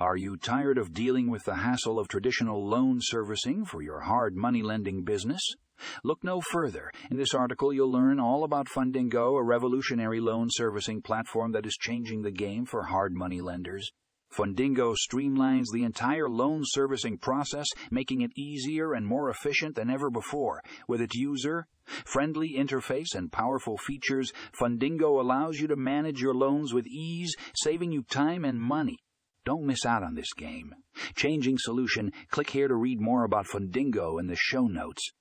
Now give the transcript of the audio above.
Are you tired of dealing with the hassle of traditional loan servicing for your hard money lending business? Look no further. In this article, you'll learn all about Fundingo, a revolutionary loan servicing platform that is changing the game for hard money lenders. Fundingo streamlines the entire loan servicing process, making it easier and more efficient than ever before. With its user friendly interface and powerful features, Fundingo allows you to manage your loans with ease, saving you time and money. Don't miss out on this game. Changing solution. Click here to read more about Fundingo in the show notes.